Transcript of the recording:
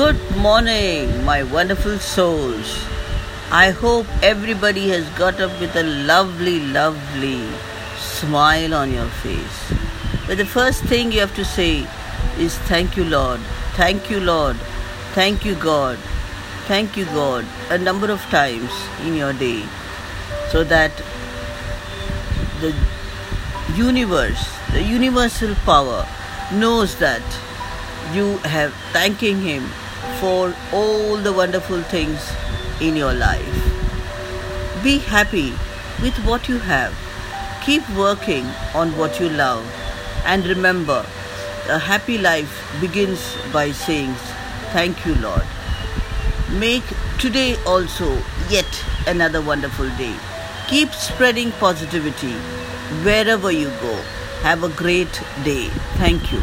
Good morning, my wonderful souls. I hope everybody has got up with a lovely, lovely smile on your face. But the first thing you have to say is thank you, Lord. Thank you, Lord. Thank you, God. Thank you, God, a number of times in your day so that the universe, the universal power, knows that you have thanking Him for all the wonderful things in your life. Be happy with what you have. Keep working on what you love. And remember, a happy life begins by saying, Thank you, Lord. Make today also yet another wonderful day. Keep spreading positivity wherever you go. Have a great day. Thank you.